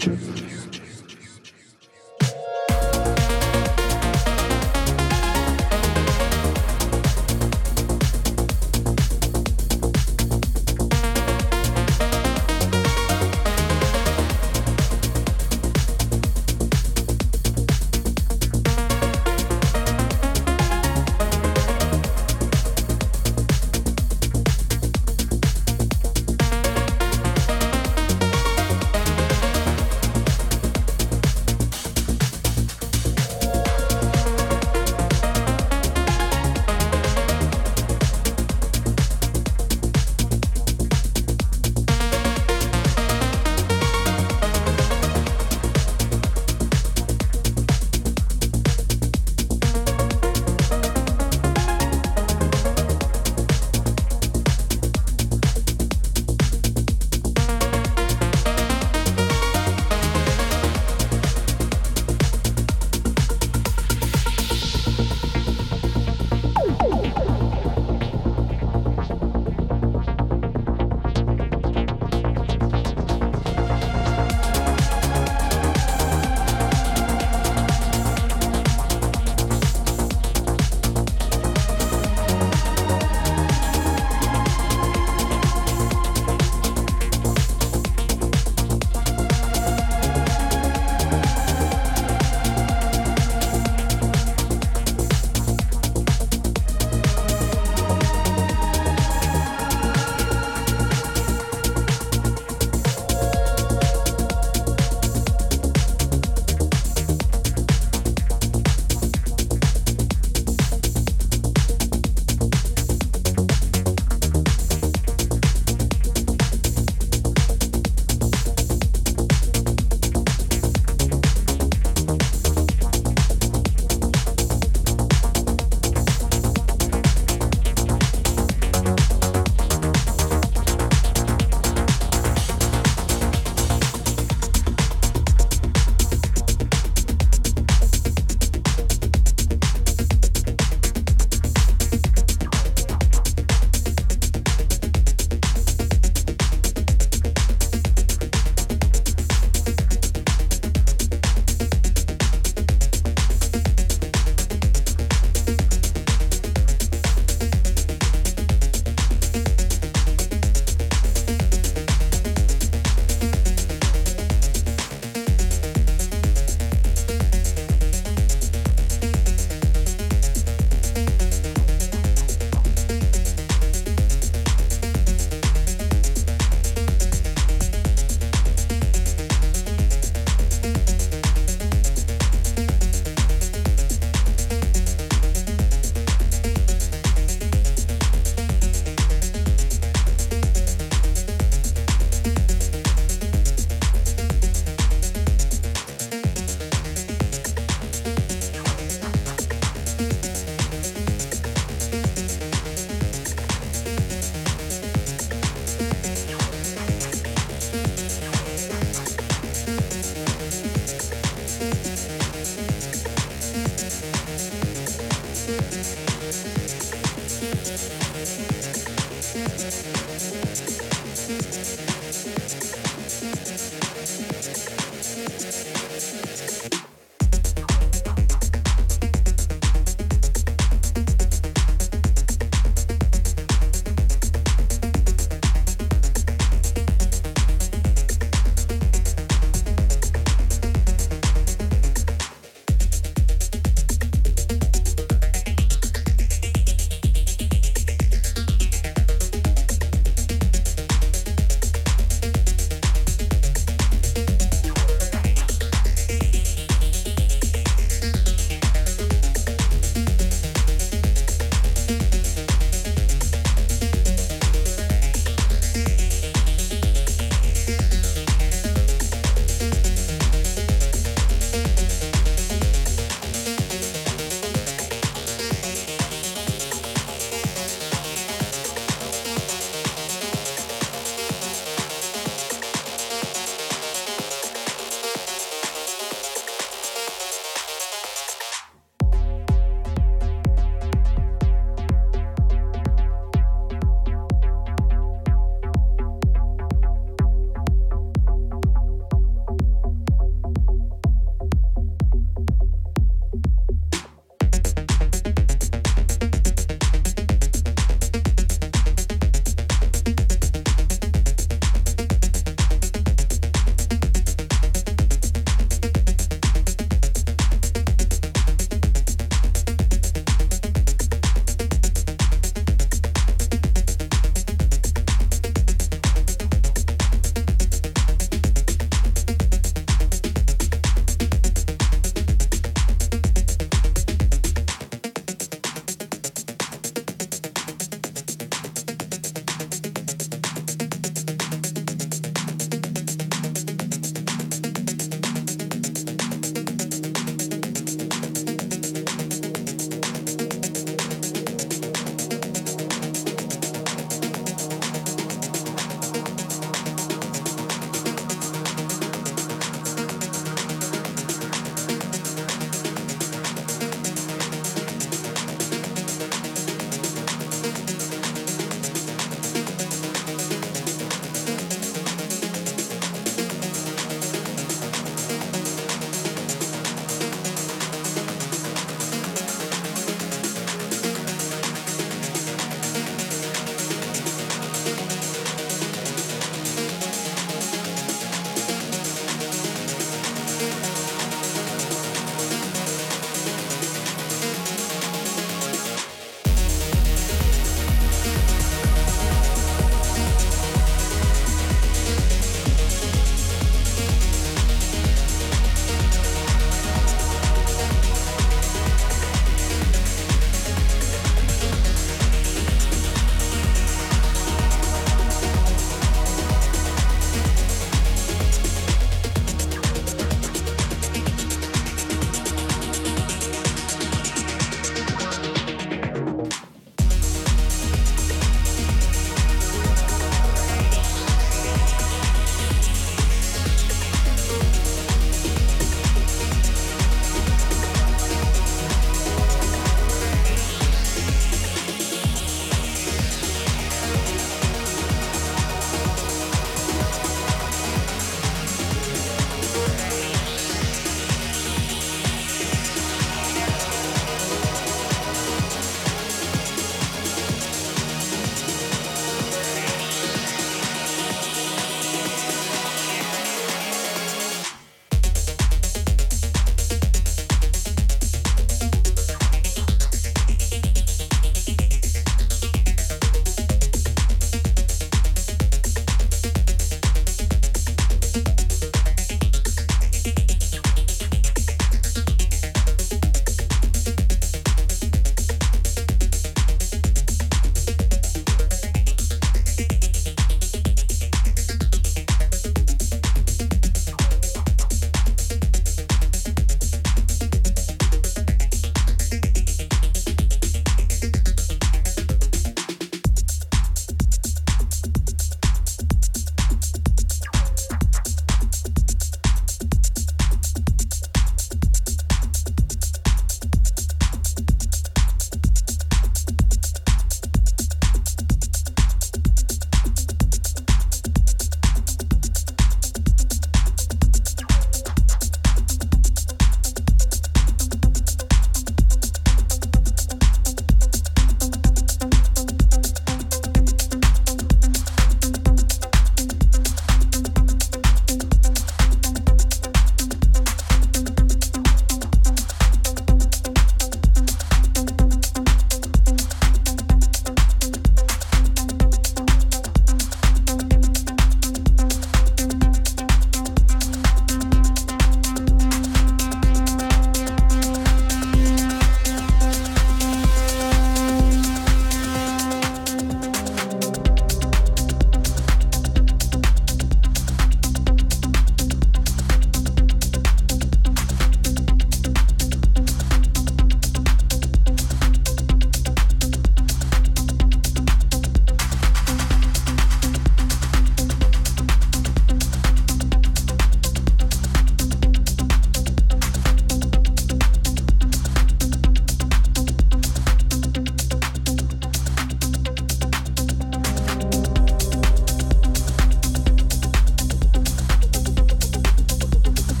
future.